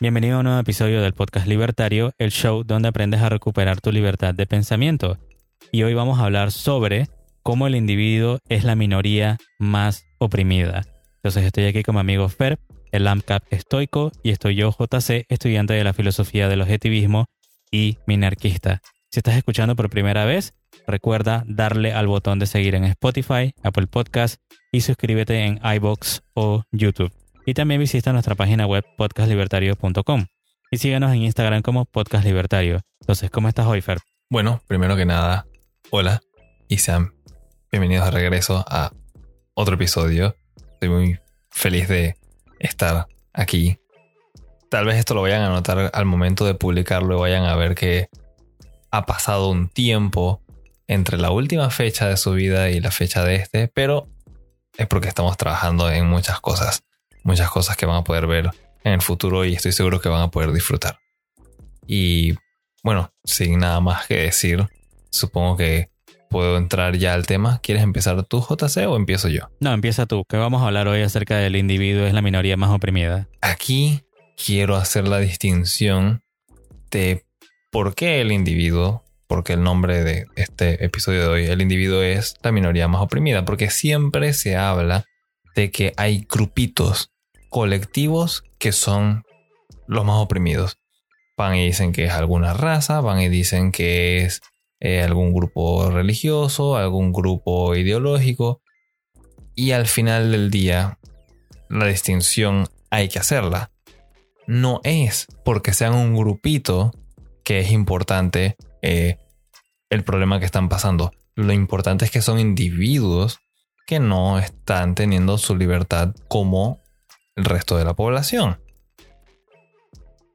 Bienvenido a un nuevo episodio del podcast Libertario, el show donde aprendes a recuperar tu libertad de pensamiento. Y hoy vamos a hablar sobre cómo el individuo es la minoría más oprimida. Entonces estoy aquí con mi amigo Fer, el AMCAP estoico, y estoy yo, JC, estudiante de la filosofía del objetivismo y minarquista. Si estás escuchando por primera vez, recuerda darle al botón de seguir en Spotify, Apple Podcast y suscríbete en iBox o YouTube. Y también visita nuestra página web podcastlibertario.com. Y síguenos en Instagram como Podcast Libertario. Entonces, ¿cómo estás hoy, Fer? Bueno, primero que nada, hola y sean bienvenidos de regreso a otro episodio. Estoy muy feliz de estar aquí. Tal vez esto lo vayan a notar al momento de publicarlo y vayan a ver que ha pasado un tiempo entre la última fecha de su vida y la fecha de este, pero es porque estamos trabajando en muchas cosas muchas cosas que van a poder ver en el futuro y estoy seguro que van a poder disfrutar. Y bueno, sin nada más que decir, supongo que puedo entrar ya al tema. ¿Quieres empezar tú, JC, o empiezo yo? No, empieza tú, que vamos a hablar hoy acerca del individuo es la minoría más oprimida. Aquí quiero hacer la distinción de por qué el individuo, porque el nombre de este episodio de hoy, el individuo es la minoría más oprimida, porque siempre se habla de que hay grupitos colectivos que son los más oprimidos. Van y dicen que es alguna raza, van y dicen que es eh, algún grupo religioso, algún grupo ideológico. Y al final del día, la distinción hay que hacerla. No es porque sean un grupito que es importante eh, el problema que están pasando. Lo importante es que son individuos que no están teniendo su libertad como el resto de la población.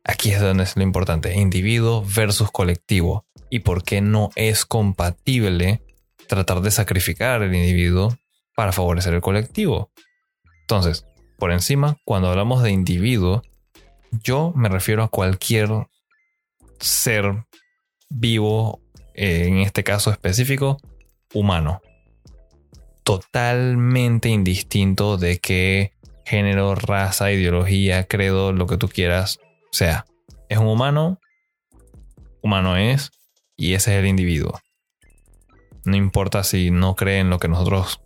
Aquí es donde es lo importante, individuo versus colectivo. Y por qué no es compatible tratar de sacrificar el individuo para favorecer el colectivo. Entonces, por encima, cuando hablamos de individuo, yo me refiero a cualquier ser vivo, eh, en este caso específico, humano. Totalmente indistinto de que género, raza, ideología, credo, lo que tú quieras sea. Es un humano, humano es, y ese es el individuo. No importa si no cree en lo que nosotros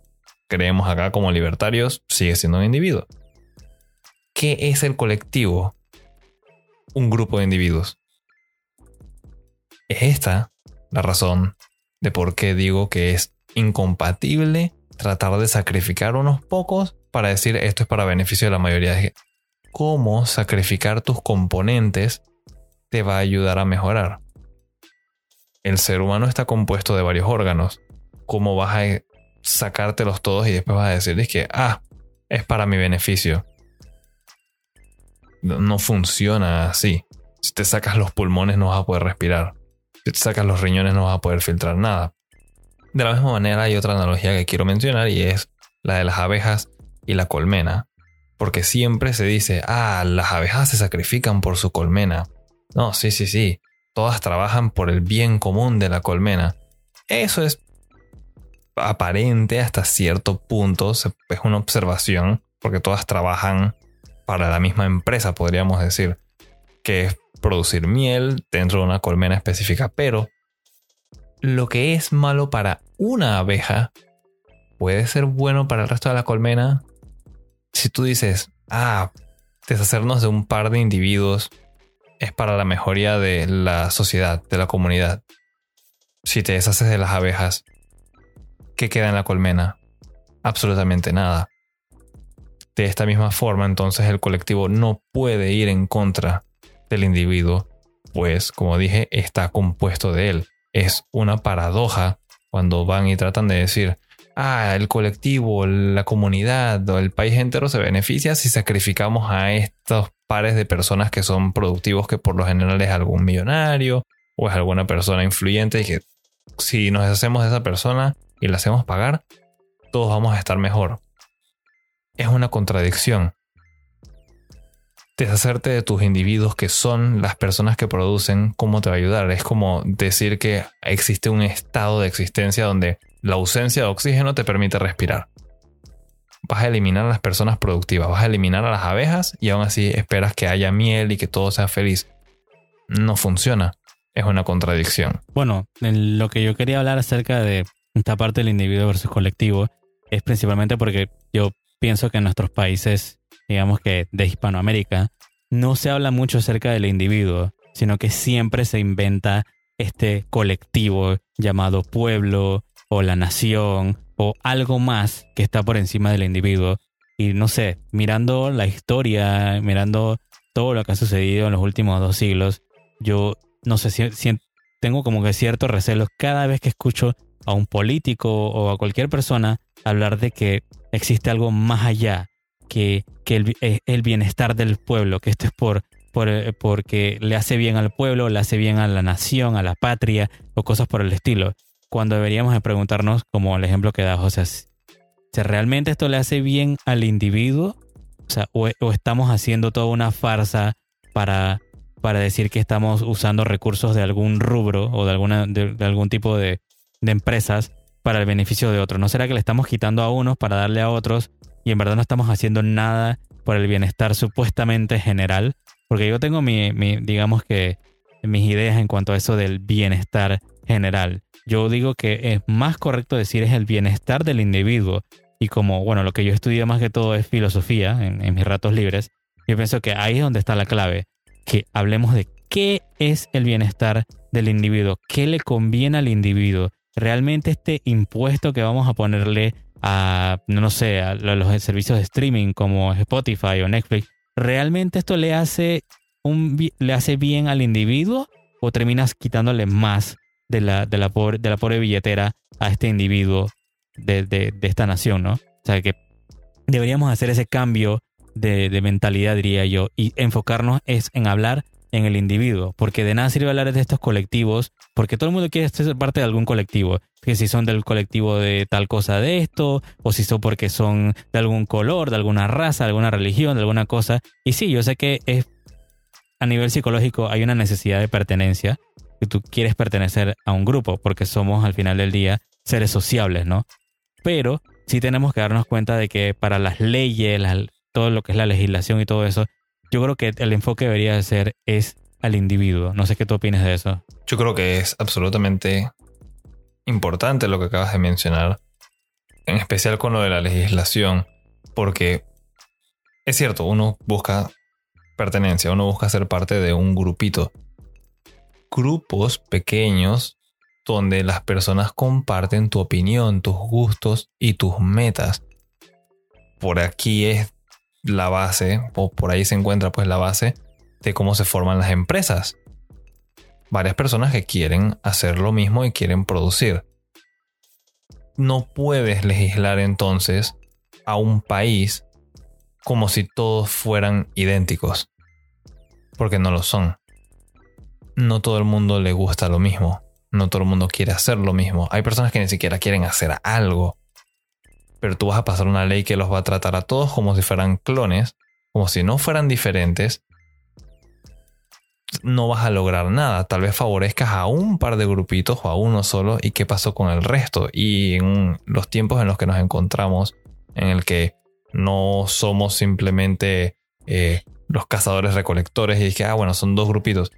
creemos acá como libertarios, sigue siendo un individuo. ¿Qué es el colectivo? Un grupo de individuos. Es esta la razón de por qué digo que es incompatible tratar de sacrificar unos pocos para decir esto es para beneficio de la mayoría de Cómo sacrificar tus componentes te va a ayudar a mejorar. El ser humano está compuesto de varios órganos. ¿Cómo vas a sacártelos todos y después vas a decir que, ah, es para mi beneficio? No funciona así. Si te sacas los pulmones no vas a poder respirar. Si te sacas los riñones no vas a poder filtrar nada. De la misma manera hay otra analogía que quiero mencionar y es la de las abejas y la colmena. Porque siempre se dice, ah, las abejas se sacrifican por su colmena. No, sí, sí, sí. Todas trabajan por el bien común de la colmena. Eso es aparente hasta cierto punto. Es una observación. Porque todas trabajan para la misma empresa, podríamos decir. Que es producir miel dentro de una colmena específica. Pero lo que es malo para una abeja puede ser bueno para el resto de la colmena si tú dices, ah, deshacernos de un par de individuos es para la mejoría de la sociedad, de la comunidad. Si te deshaces de las abejas, ¿qué queda en la colmena? Absolutamente nada. De esta misma forma, entonces el colectivo no puede ir en contra del individuo, pues, como dije, está compuesto de él. Es una paradoja cuando van y tratan de decir, ah, el colectivo, la comunidad o el país entero se beneficia si sacrificamos a estos pares de personas que son productivos, que por lo general es algún millonario o es alguna persona influyente y que si nos deshacemos de esa persona y la hacemos pagar, todos vamos a estar mejor. Es una contradicción. Deshacerte de tus individuos que son las personas que producen, ¿cómo te va a ayudar? Es como decir que existe un estado de existencia donde la ausencia de oxígeno te permite respirar. vas a eliminar a las personas productivas, vas a eliminar a las abejas y aún así esperas que haya miel y que todo sea feliz. No funciona. Es una contradicción. Bueno, en lo que yo quería hablar acerca de esta parte del individuo versus colectivo es principalmente porque yo pienso que en nuestros países, digamos que de Hispanoamérica, no se habla mucho acerca del individuo, sino que siempre se inventa este colectivo llamado pueblo o la nación o algo más que está por encima del individuo. Y no sé, mirando la historia, mirando todo lo que ha sucedido en los últimos dos siglos, yo no sé, si, tengo como que ciertos recelos cada vez que escucho a un político o a cualquier persona hablar de que existe algo más allá que, que el, eh, el, bienestar del pueblo, que esto es por, por, eh, porque le hace bien al pueblo, le hace bien a la nación, a la patria o cosas por el estilo. Cuando deberíamos de preguntarnos, como el ejemplo que da José, si realmente esto le hace bien al individuo o, sea, o, estamos haciendo toda una farsa para, para decir que estamos usando recursos de algún rubro o de, alguna, de algún tipo de, de empresas para el beneficio de otros. ¿No será que le estamos quitando a unos para darle a otros y en verdad no estamos haciendo nada por el bienestar supuestamente general? Porque yo tengo mi, digamos que mis ideas en cuanto a eso del bienestar general. Yo digo que es más correcto decir es el bienestar del individuo. Y como, bueno, lo que yo estudio más que todo es filosofía en, mis ratos libres, yo pienso que ahí es donde está la clave. Que hablemos de qué es el bienestar del individuo, qué le conviene al individuo, realmente este impuesto que vamos a ponerle a, no sé, a los servicios de streaming como Spotify o Netflix, ¿realmente esto le hace, un, le hace bien al individuo o terminas quitándole más de la, de la, pobre, de la billetera a este individuo de, de, esta nación, ¿no? O sea que deberíamos hacer ese cambio de, de mentalidad, diría yo, y enfocarnos es en hablar en el individuo, porque de nada sirve hablar de estos colectivos, porque todo el mundo quiere ser parte de algún colectivo, que si son del colectivo de tal cosa de esto, o si son porque son de algún color, de alguna raza, de alguna religión, de alguna cosa. Y sí, yo sé que es a nivel psicológico hay una necesidad de pertenencia, que tú quieres pertenecer a un grupo, porque somos al final del día seres sociables, ¿no? Pero sí tenemos que darnos cuenta de que para las leyes, todo lo que es la legislación y todo eso, yo creo que el enfoque debería ser es al individuo. No sé qué tú opinas de eso. Yo creo que es absolutamente importante lo que acabas de mencionar, en especial con lo de la legislación, porque es cierto, uno busca pertenencia, uno busca ser parte de un grupito. Grupos pequeños donde las personas comparten tu opinión, tus gustos y tus metas. Por aquí es la base, o por ahí se encuentra pues la base de cómo se forman las empresas. Varias personas que quieren hacer lo mismo y quieren producir. No puedes legislar entonces a un país como si todos fueran idénticos. Porque no lo son. No todo el mundo le gusta lo mismo. No todo el mundo quiere hacer lo mismo. Hay personas que ni siquiera quieren hacer algo pero tú vas a pasar una ley que los va a tratar a todos como si fueran clones, como si no fueran diferentes, no vas a lograr nada. Tal vez favorezcas a un par de grupitos o a uno solo y qué pasó con el resto. Y en los tiempos en los que nos encontramos, en el que no somos simplemente eh, los cazadores recolectores y que, ah, bueno, son dos grupitos.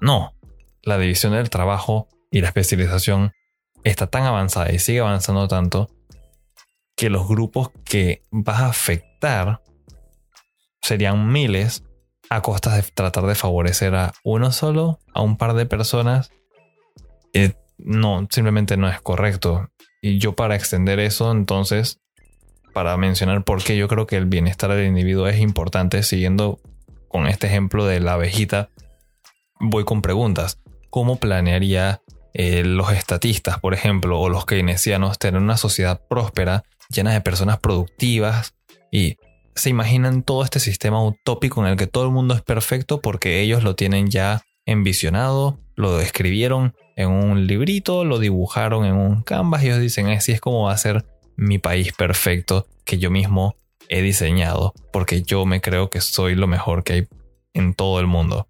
No, la división del trabajo y la especialización está tan avanzada y sigue avanzando tanto que los grupos que vas a afectar serían miles a costa de tratar de favorecer a uno solo, a un par de personas. Eh, no, simplemente no es correcto. Y yo para extender eso, entonces, para mencionar por qué yo creo que el bienestar del individuo es importante, siguiendo con este ejemplo de la abejita, voy con preguntas. ¿Cómo planearía eh, los estatistas, por ejemplo, o los keynesianos tener una sociedad próspera llena de personas productivas y se imaginan todo este sistema utópico en el que todo el mundo es perfecto porque ellos lo tienen ya envisionado, lo escribieron en un librito, lo dibujaron en un canvas y ellos dicen, así es como va a ser mi país perfecto que yo mismo he diseñado porque yo me creo que soy lo mejor que hay en todo el mundo.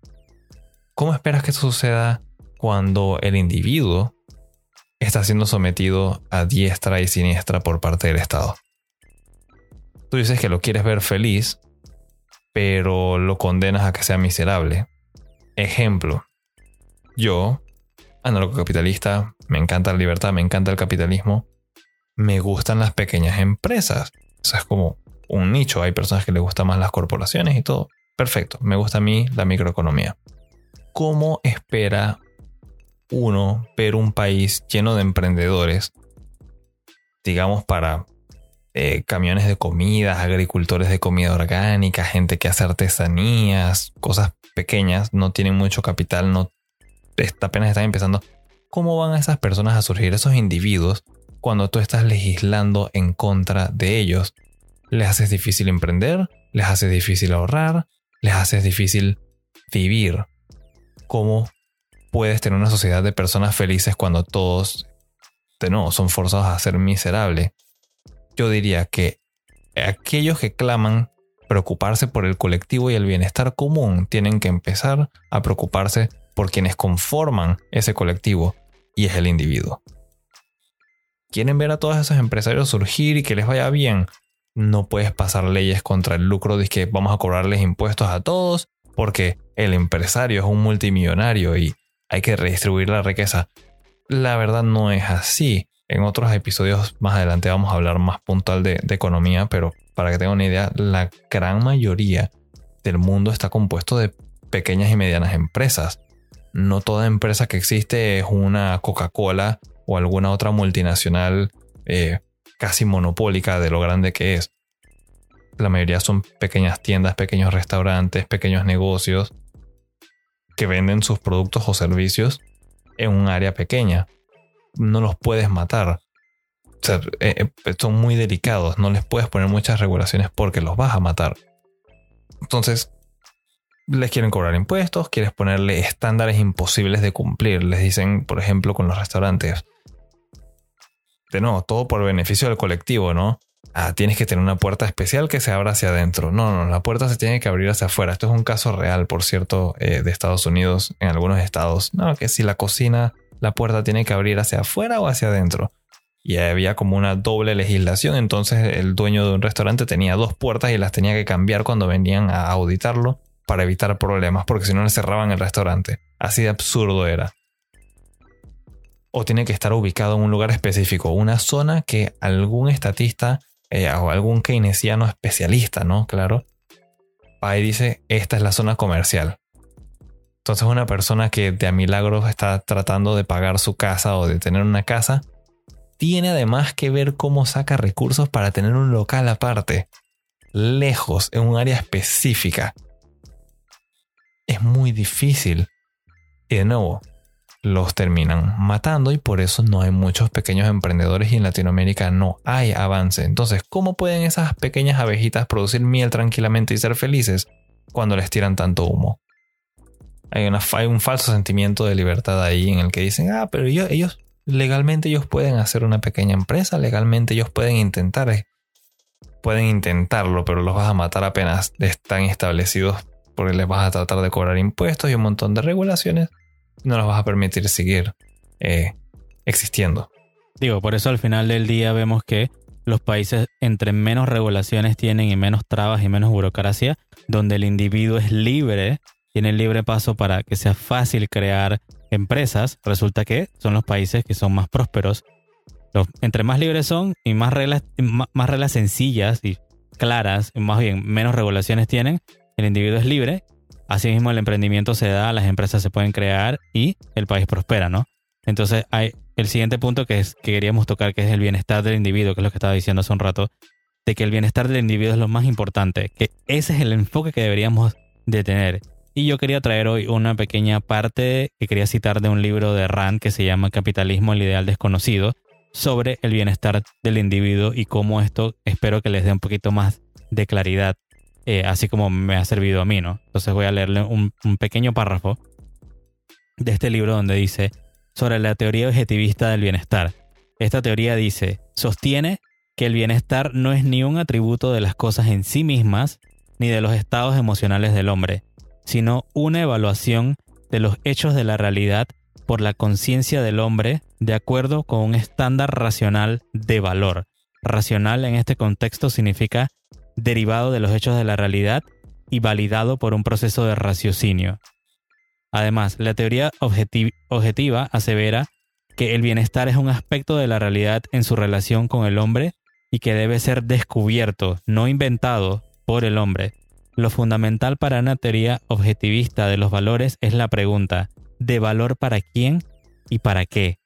¿Cómo esperas que eso suceda cuando el individuo está siendo sometido a diestra y siniestra por parte del Estado. Tú dices que lo quieres ver feliz, pero lo condenas a que sea miserable. Ejemplo, yo, capitalista, me encanta la libertad, me encanta el capitalismo, me gustan las pequeñas empresas. Eso es como un nicho, hay personas que les gustan más las corporaciones y todo. Perfecto, me gusta a mí la microeconomía. ¿Cómo espera uno ver un país lleno de emprendedores, digamos, para eh, camiones de comida, agricultores de comida orgánica, gente que hace artesanías, cosas pequeñas, no tienen mucho capital, no apenas están empezando. ¿Cómo van esas personas a surgir, esos individuos, cuando tú estás legislando en contra de ellos? Les haces difícil emprender, les haces difícil ahorrar, les haces difícil vivir. ¿Cómo puedes tener una sociedad de personas felices cuando todos, son forzados a ser miserables? Yo diría que aquellos que claman preocuparse por el colectivo y el bienestar común tienen que empezar a preocuparse por quienes conforman ese colectivo y es el individuo. ¿Quieren ver a todos esos empresarios surgir y que les vaya bien? No puedes pasar leyes contra el lucro de que vamos a cobrarles impuestos a todos porque el empresario es un multimillonario y hay que redistribuir la riqueza. La verdad no es así. En otros episodios más adelante vamos a hablar más puntual de, economía, pero para que tengan una idea, la gran mayoría del mundo está compuesto de pequeñas y medianas empresas. No toda empresa que existe es una Coca-Cola o alguna otra multinacional eh, casi monopólica de lo grande que es. La mayoría son pequeñas tiendas, pequeños restaurantes, pequeños negocios que venden sus productos o servicios en un área pequeña. No los puedes matar. Eh, eh, son muy delicados, no les puedes poner muchas regulaciones porque los vas a matar. Entonces, les quieren cobrar impuestos, quieres ponerle estándares imposibles de cumplir. Les dicen, por ejemplo, con los restaurantes. De nuevo, todo por beneficio del colectivo, ¿no? Ah, tienes que tener una puerta especial que se abra hacia adentro. No, no, la puerta se tiene que abrir hacia afuera. Esto es un caso real, por cierto, eh, de Estados Unidos, en algunos estados. No, que si la cocina, la puerta tiene que abrir hacia afuera o hacia adentro. Y había como una doble legislación, entonces el dueño de un restaurante tenía dos puertas y las tenía que cambiar cuando venían a auditarlo para evitar problemas, porque si no le cerraban el restaurante. Así de absurdo era. O tiene que estar ubicado en un lugar específico, una zona que algún estatista eh, o algún keynesiano especialista, ¿no? Claro. Ahí dice, esta es la zona comercial. Entonces una persona que de a milagros está tratando de pagar su casa o de tener una casa, tiene además que ver cómo saca recursos para tener un local aparte, lejos, en un área específica es muy difícil. Y de nuevo, los terminan matando y por eso no hay muchos pequeños emprendedores y en Latinoamérica no hay avance. Entonces, ¿cómo pueden esas pequeñas abejitas producir miel tranquilamente y ser felices cuando les tiran tanto humo? Hay, una, un falso sentimiento de libertad ahí en el que dicen, ah, pero ellos, ellos legalmente ellos pueden hacer una pequeña empresa, legalmente ellos pueden intentar, eh, pueden intentarlo, pero los vas a matar apenas están establecidos porque les vas a tratar de cobrar impuestos y un montón de regulaciones, no los vas a permitir seguir eh, existiendo. Digo, por eso al final del día vemos que los países entre menos regulaciones tienen y menos trabas y menos burocracia, donde el individuo es libre, tiene libre paso para que sea fácil crear empresas, resulta que son los países que son más prósperos. entre más libres son y más reglas, más reglas sencillas y claras, más bien menos regulaciones tienen, el individuo es libre, asimismo el emprendimiento se da, las empresas se pueden crear y el país prospera, ¿no? Entonces hay el siguiente punto que, es, que queríamos tocar, que es el bienestar del individuo, que es lo que estaba diciendo hace un rato, de que el bienestar del individuo es lo más importante, que ese es el enfoque que deberíamos de tener. Y yo quería traer hoy una pequeña parte que quería citar de un libro de Rand que se llama Capitalismo, el ideal desconocido, sobre el bienestar del individuo y cómo esto espero que les dé un poquito más de claridad eh, así como me ha servido a mí, ¿no? Entonces voy a leerle un, un pequeño párrafo de este libro donde dice sobre la teoría objetivista del bienestar. Esta teoría dice, sostiene que el bienestar no es ni un atributo de las cosas en sí mismas, ni de los estados emocionales del hombre, sino una evaluación de los hechos de la realidad por la conciencia del hombre de acuerdo con un estándar racional de valor. Racional en este contexto significa derivado de los hechos de la realidad y validado por un proceso de raciocinio. Además, la teoría objetiva asevera que el bienestar es un aspecto de la realidad en su relación con el hombre y que debe ser descubierto, no inventado, por el hombre. Lo fundamental para una teoría objetivista de los valores es la pregunta, ¿de valor para quién y para qué?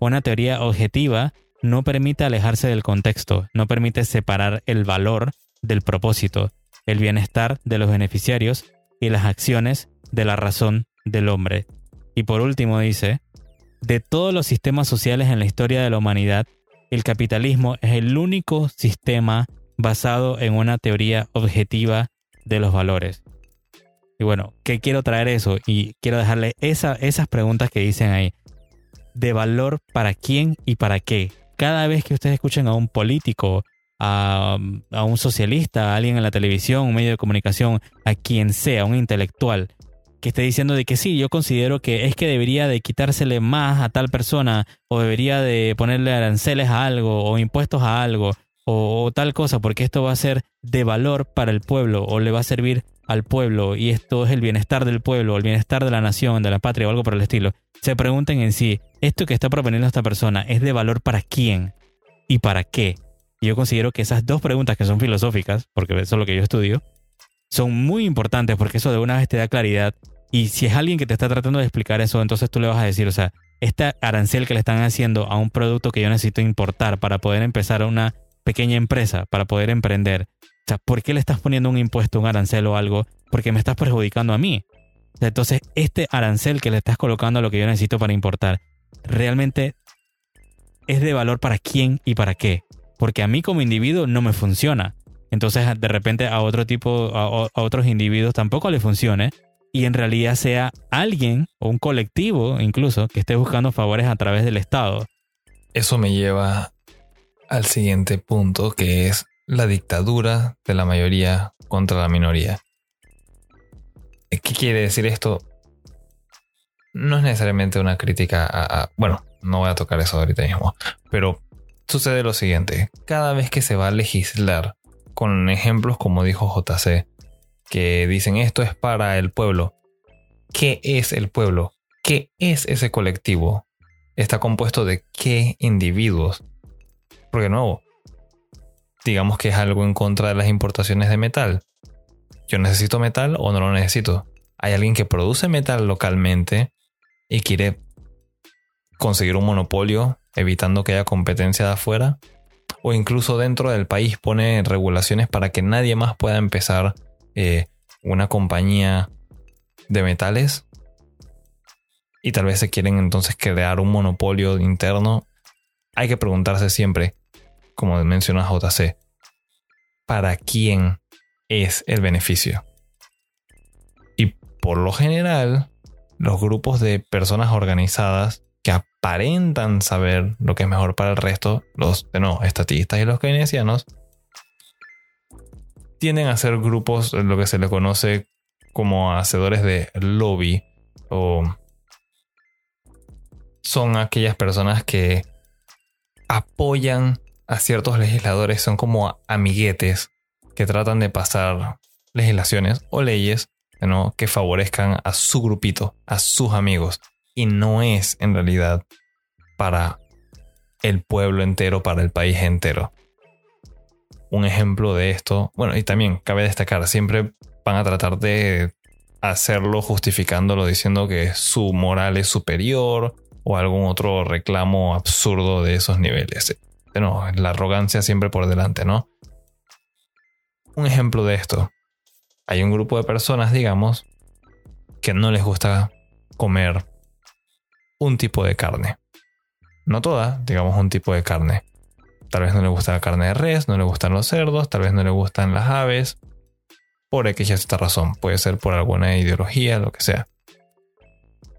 Una teoría objetiva no permite alejarse del contexto, no permite separar el valor del propósito, el bienestar de los beneficiarios y las acciones de la razón del hombre. Y por último dice, de todos los sistemas sociales en la historia de la humanidad, el capitalismo es el único sistema basado en una teoría objetiva de los valores. Y bueno, ¿qué quiero traer eso? Y quiero dejarle esas preguntas que dicen ahí. ¿De valor para quién y para qué? Cada vez que ustedes escuchen a un político, a, un socialista, a alguien en la televisión, un medio de comunicación, a quien sea, un intelectual, que esté diciendo de que sí, yo considero que es que debería de quitársele más a tal persona o debería de ponerle aranceles a algo o impuestos a algo o, tal cosa porque esto va a ser de valor para el pueblo o le va a servir al pueblo y esto es el bienestar del pueblo, el bienestar de la nación, de la patria o algo por el estilo, se pregunten en sí, ¿esto que está proponiendo esta persona es de valor para quién y para qué? Y yo considero que esas dos preguntas que son filosóficas, porque eso es lo que yo estudio, son muy importantes porque eso de una vez te da claridad. Y si es alguien que te está tratando de explicar eso, entonces tú le vas a decir, o sea, este arancel que le están haciendo a un producto que yo necesito importar para poder empezar una pequeña empresa para poder emprender. O sea, ¿por qué le estás poniendo un impuesto, un arancel o algo? Porque me estás perjudicando a mí. entonces, este arancel que le estás colocando a lo que yo necesito para importar, realmente es de valor para quién y para qué. Porque a mí como individuo no me funciona. Entonces, de repente a otro tipo, a, a otros individuos tampoco le funcione. Y en realidad sea alguien o un colectivo incluso que esté buscando favores a través del Estado. Eso me lleva al siguiente punto que es la dictadura de la mayoría contra la minoría. ¿Qué quiere decir esto? No es necesariamente una crítica a, Bueno, no voy a tocar eso ahorita mismo, pero sucede lo siguiente. Cada vez que se va a legislar con ejemplos como dijo JC, que dicen esto es para el pueblo. ¿Qué es el pueblo? ¿Qué es ese colectivo? Está compuesto de qué individuos. Porque nuevo, digamos que es algo en contra de las importaciones de metal. Yo necesito metal o no lo necesito. Hay alguien que produce metal localmente y quiere conseguir un monopolio evitando que haya competencia de afuera. O incluso dentro del país pone regulaciones para que nadie más pueda empezar eh, una compañía de metales. Y tal vez se quieren entonces crear un monopolio interno. Hay que preguntarse siempre, como menciona JC, ¿para quién es el beneficio? Y por lo general, los grupos de personas organizadas que aparentan saber lo que es mejor para el resto, los no, estatistas y los keynesianos, tienden a ser grupos, lo que se le conoce como hacedores de lobby o son aquellas personas que apoyan a ciertos legisladores son como amiguetes que tratan de pasar legislaciones o leyes que favorezcan a su grupito, a sus amigos. Y no es en realidad para el pueblo entero, para el país entero. Un ejemplo de esto, bueno, y también cabe destacar, siempre van a tratar de hacerlo justificándolo diciendo que su moral es superior o algún otro reclamo absurdo de esos niveles no, la arrogancia siempre por delante, ¿no? Un ejemplo de esto. Hay un grupo de personas, digamos, que no les gusta comer un tipo de carne. No toda, digamos un tipo de carne. Tal vez no le gusta la carne de res, no le gustan los cerdos, tal vez no le gustan las aves. Por X esta razón. Puede ser por alguna ideología, lo que sea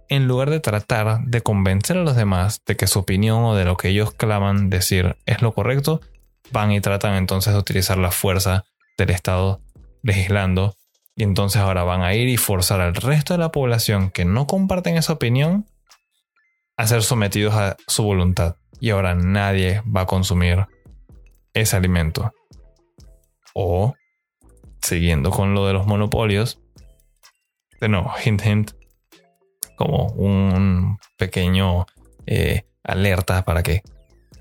en lugar de tratar de convencer a los demás de que su opinión o de lo que ellos claman decir es lo correcto, van y tratan entonces de utilizar la fuerza del Estado legislando y entonces ahora van a ir y forzar al resto de la población que no comparten esa opinión a ser sometidos a su voluntad y ahora nadie va a consumir ese alimento. O siguiendo con lo de los monopolios, de nuevo, hint, hint, como un pequeño eh, alerta para que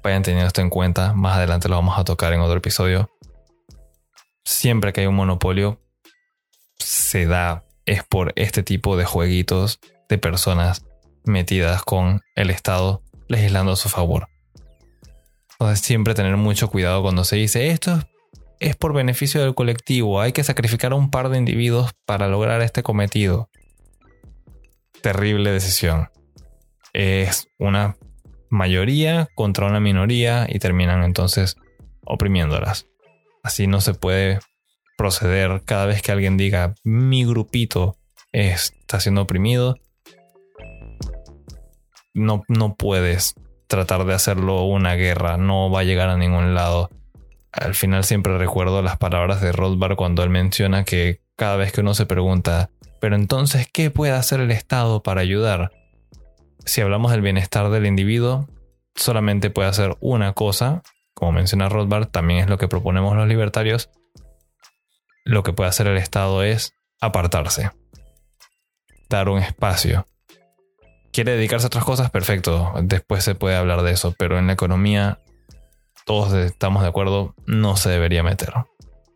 vayan teniendo esto en cuenta. Más adelante lo vamos a tocar en otro episodio. Siempre que hay un monopolio, se da, es por este tipo de jueguitos de personas metidas con el Estado legislando a su favor. Entonces siempre tener mucho cuidado cuando se dice esto es por beneficio del colectivo, hay que sacrificar a un par de individuos para lograr este cometido. Terrible decisión. Es una mayoría contra una minoría y terminan entonces oprimiéndolas. Así no se puede proceder cada vez que alguien diga mi grupito está siendo oprimido. No, no puedes tratar de hacerlo una guerra, no va a llegar a ningún lado. Al final siempre recuerdo las palabras de Rothbard cuando él menciona que cada vez que uno se pregunta, pero entonces, ¿qué puede hacer el Estado para ayudar? Si hablamos del bienestar del individuo, solamente puede hacer una cosa, como menciona Rothbard, también es lo que proponemos los libertarios. Lo que puede hacer el Estado es apartarse, dar un espacio. ¿Quiere dedicarse a otras cosas? Perfecto, después se puede hablar de eso, pero en la economía todos estamos de acuerdo, no se debería meter.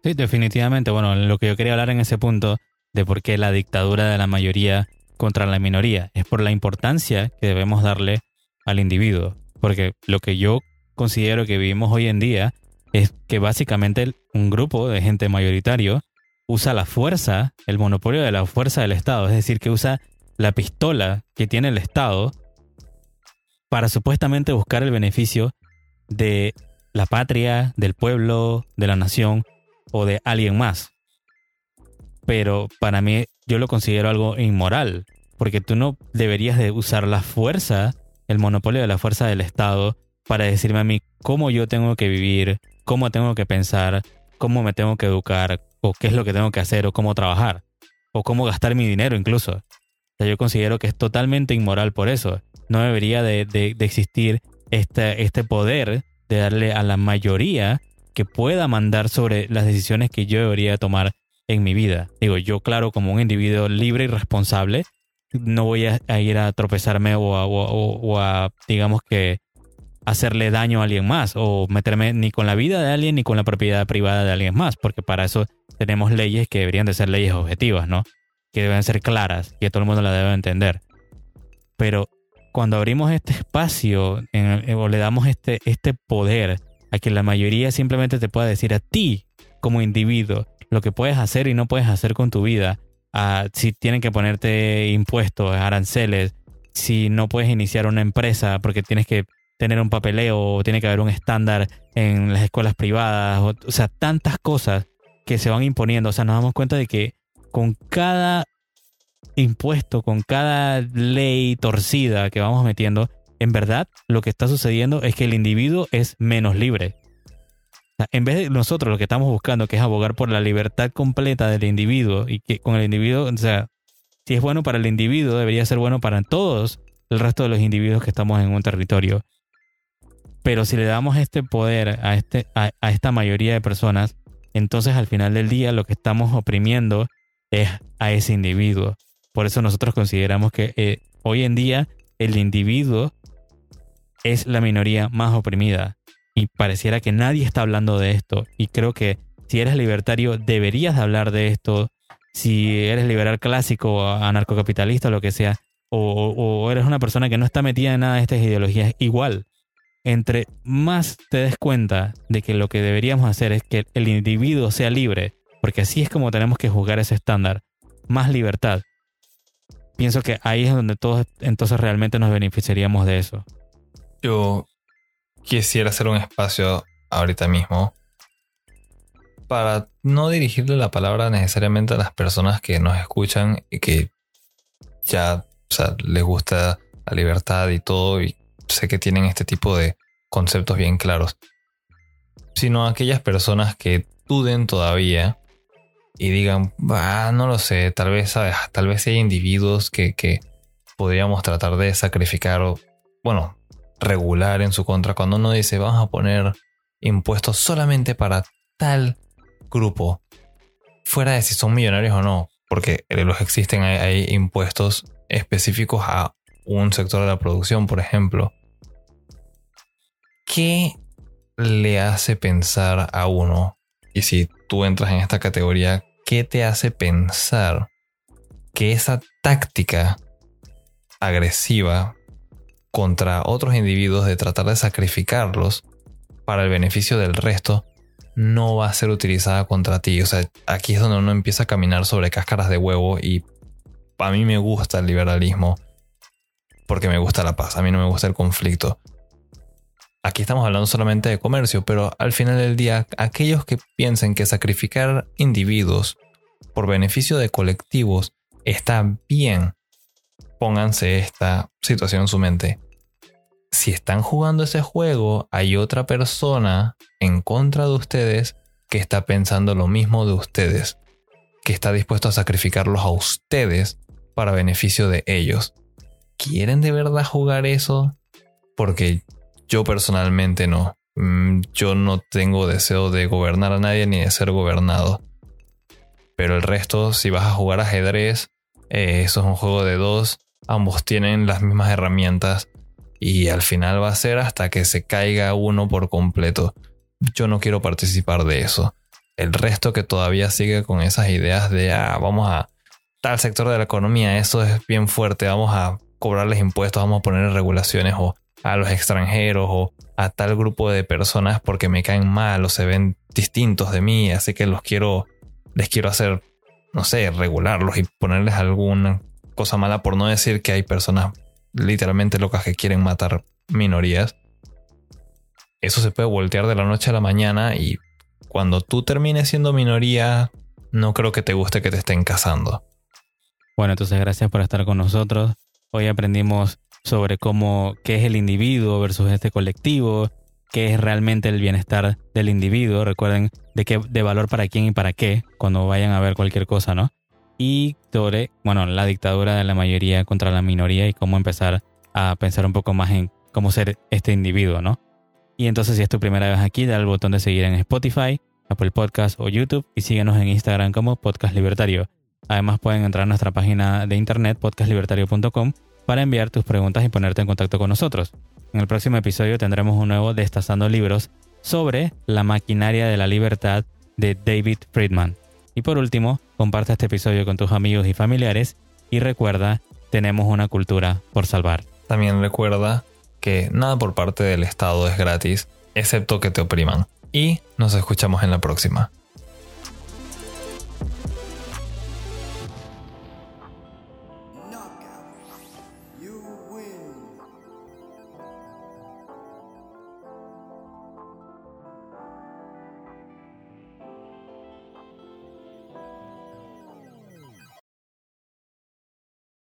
Sí, definitivamente. Bueno, lo que yo quería hablar en ese punto de por qué la dictadura de la mayoría contra la minoría es por la importancia que debemos darle al individuo. Porque lo que yo considero que vivimos hoy en día es que básicamente un grupo de gente mayoritario usa la fuerza, el monopolio de la fuerza del Estado, es decir, que usa la pistola que tiene el Estado para supuestamente buscar el beneficio de la patria, del pueblo, de la nación o de alguien más. Pero para mí yo lo considero algo inmoral, porque tú no deberías de usar la fuerza el monopolio de la fuerza del Estado para decirme a mí cómo yo tengo que vivir, cómo tengo que pensar, cómo me tengo que educar, o qué es lo que tengo que hacer, o cómo trabajar, o cómo gastar mi dinero incluso. O sea, yo considero que es totalmente inmoral por eso. No debería de, existir este, este poder de darle a la mayoría que pueda mandar sobre las decisiones que yo debería tomar en mi vida. Digo, yo claro, como un individuo libre y responsable, no voy a, ir a tropezarme o a, digamos que, hacerle daño a alguien más o meterme ni con la vida de alguien ni con la propiedad privada de alguien más, porque para eso tenemos leyes que deberían de ser leyes objetivas, ¿no? Que deben ser claras que todo el mundo la debe entender. Pero cuando abrimos este espacio o le damos este, este poder a que la mayoría simplemente te pueda decir a ti como individuo lo que puedes hacer y no puedes hacer con tu vida, si tienen que ponerte impuestos, aranceles, si no puedes iniciar una empresa porque tienes que tener un papeleo o tiene que haber un estándar en las escuelas privadas, o, sea, tantas cosas que se van imponiendo. O sea, nos damos cuenta de que con cada impuesto, con cada ley torcida que vamos metiendo, en verdad lo que está sucediendo es que el individuo es menos libre en vez de nosotros lo que estamos buscando, que es abogar por la libertad completa del individuo y que con el individuo, o sea, si es bueno para el individuo, debería ser bueno para todos el resto de los individuos que estamos en un territorio. Pero si le damos este poder a, este, a, esta mayoría de personas, entonces al final del día lo que estamos oprimiendo es a ese individuo. Por eso nosotros consideramos que eh, hoy en día el individuo es la minoría más oprimida y pareciera que nadie está hablando de esto. Y creo que si eres libertario deberías de hablar de esto. Si eres liberal clásico, anarcocapitalista o lo que sea, o, eres una persona que no está metida en nada de estas ideologías, igual. Entre más te des cuenta de que lo que deberíamos hacer es que el individuo sea libre, porque así es como tenemos que juzgar ese estándar, más libertad. Pienso que ahí es donde todos entonces realmente nos beneficiaríamos de eso. Yo quisiera hacer un espacio ahorita mismo para no dirigirle la palabra necesariamente a las personas que nos escuchan y que ya les gusta la libertad y todo y sé que tienen este tipo de conceptos bien claros, sino a aquellas personas que duden todavía y digan, no lo sé, tal vez, tal vez hay individuos que, que podríamos tratar de sacrificar, o, bueno, regular en su contra cuando uno dice vamos a poner impuestos solamente para tal grupo. fuera de si son millonarios o no, porque los existen, hay, impuestos específicos a un sector de la producción, por ejemplo. ¿Qué le hace pensar a uno? Y si tú entras en esta categoría, ¿qué te hace pensar que esa táctica agresiva contra otros individuos de tratar de sacrificarlos para el beneficio del resto no va a ser utilizada contra ti. O sea, aquí es donde uno empieza a caminar sobre cáscaras de huevo y a mí me gusta el liberalismo porque me gusta la paz, a mí no me gusta el conflicto. Aquí estamos hablando solamente de comercio, pero al final del día, aquellos que piensen que sacrificar individuos por beneficio de colectivos está bien, pónganse esta situación en su mente si están jugando ese juego, hay otra persona en contra de ustedes que está pensando lo mismo de ustedes, que está dispuesto a sacrificarlos a ustedes para beneficio de ellos. ¿Quieren de verdad jugar eso? Porque yo personalmente no. Mm, yo no tengo deseo de gobernar a nadie ni de ser gobernado. Pero el resto, si vas a jugar ajedrez, eh, eso es un juego de dos. Ambos tienen las mismas herramientas y al final va a ser hasta que se caiga uno por completo. Yo no quiero participar de eso. El resto que todavía sigue con esas ideas de, ah, vamos a tal sector de la economía, eso es bien fuerte, vamos a cobrarles impuestos, vamos a poner regulaciones o a los extranjeros o a tal grupo de personas porque me caen mal o se ven distintos de mí, así que los quiero, les quiero hacer, no sé, regularlos y ponerles alguna cosa mala por no decir que hay personas literalmente locas que quieren matar minorías, eso se puede voltear de la noche a la mañana y cuando tú termines siendo minoría, no creo que te guste que te estén casando. Bueno, entonces gracias por estar con nosotros. Hoy aprendimos sobre cómo, qué es el individuo versus este colectivo, qué es realmente el bienestar del individuo. Recuerden de qué, de valor para quién y para qué, cuando vayan a ver cualquier cosa, ¿no? y sobre, bueno, la dictadura de la mayoría contra la minoría y cómo empezar a pensar un poco más en cómo ser este individuo, ¿no? Y entonces si es tu primera vez aquí, dale al botón de seguir en Spotify, Apple Podcast o YouTube y síguenos en Instagram como Podcast Libertario. Además pueden entrar a nuestra página de internet podcastlibertario.com para enviar tus preguntas y ponerte en contacto con nosotros. En el próximo episodio tendremos un nuevo Destazando Libros sobre la maquinaria de la libertad de David Friedman. Y por último, comparte este episodio con tus amigos y familiares y recuerda, tenemos una cultura por salvar. También recuerda que nada por parte del Estado es gratis, excepto que te opriman. Y nos escuchamos en la próxima.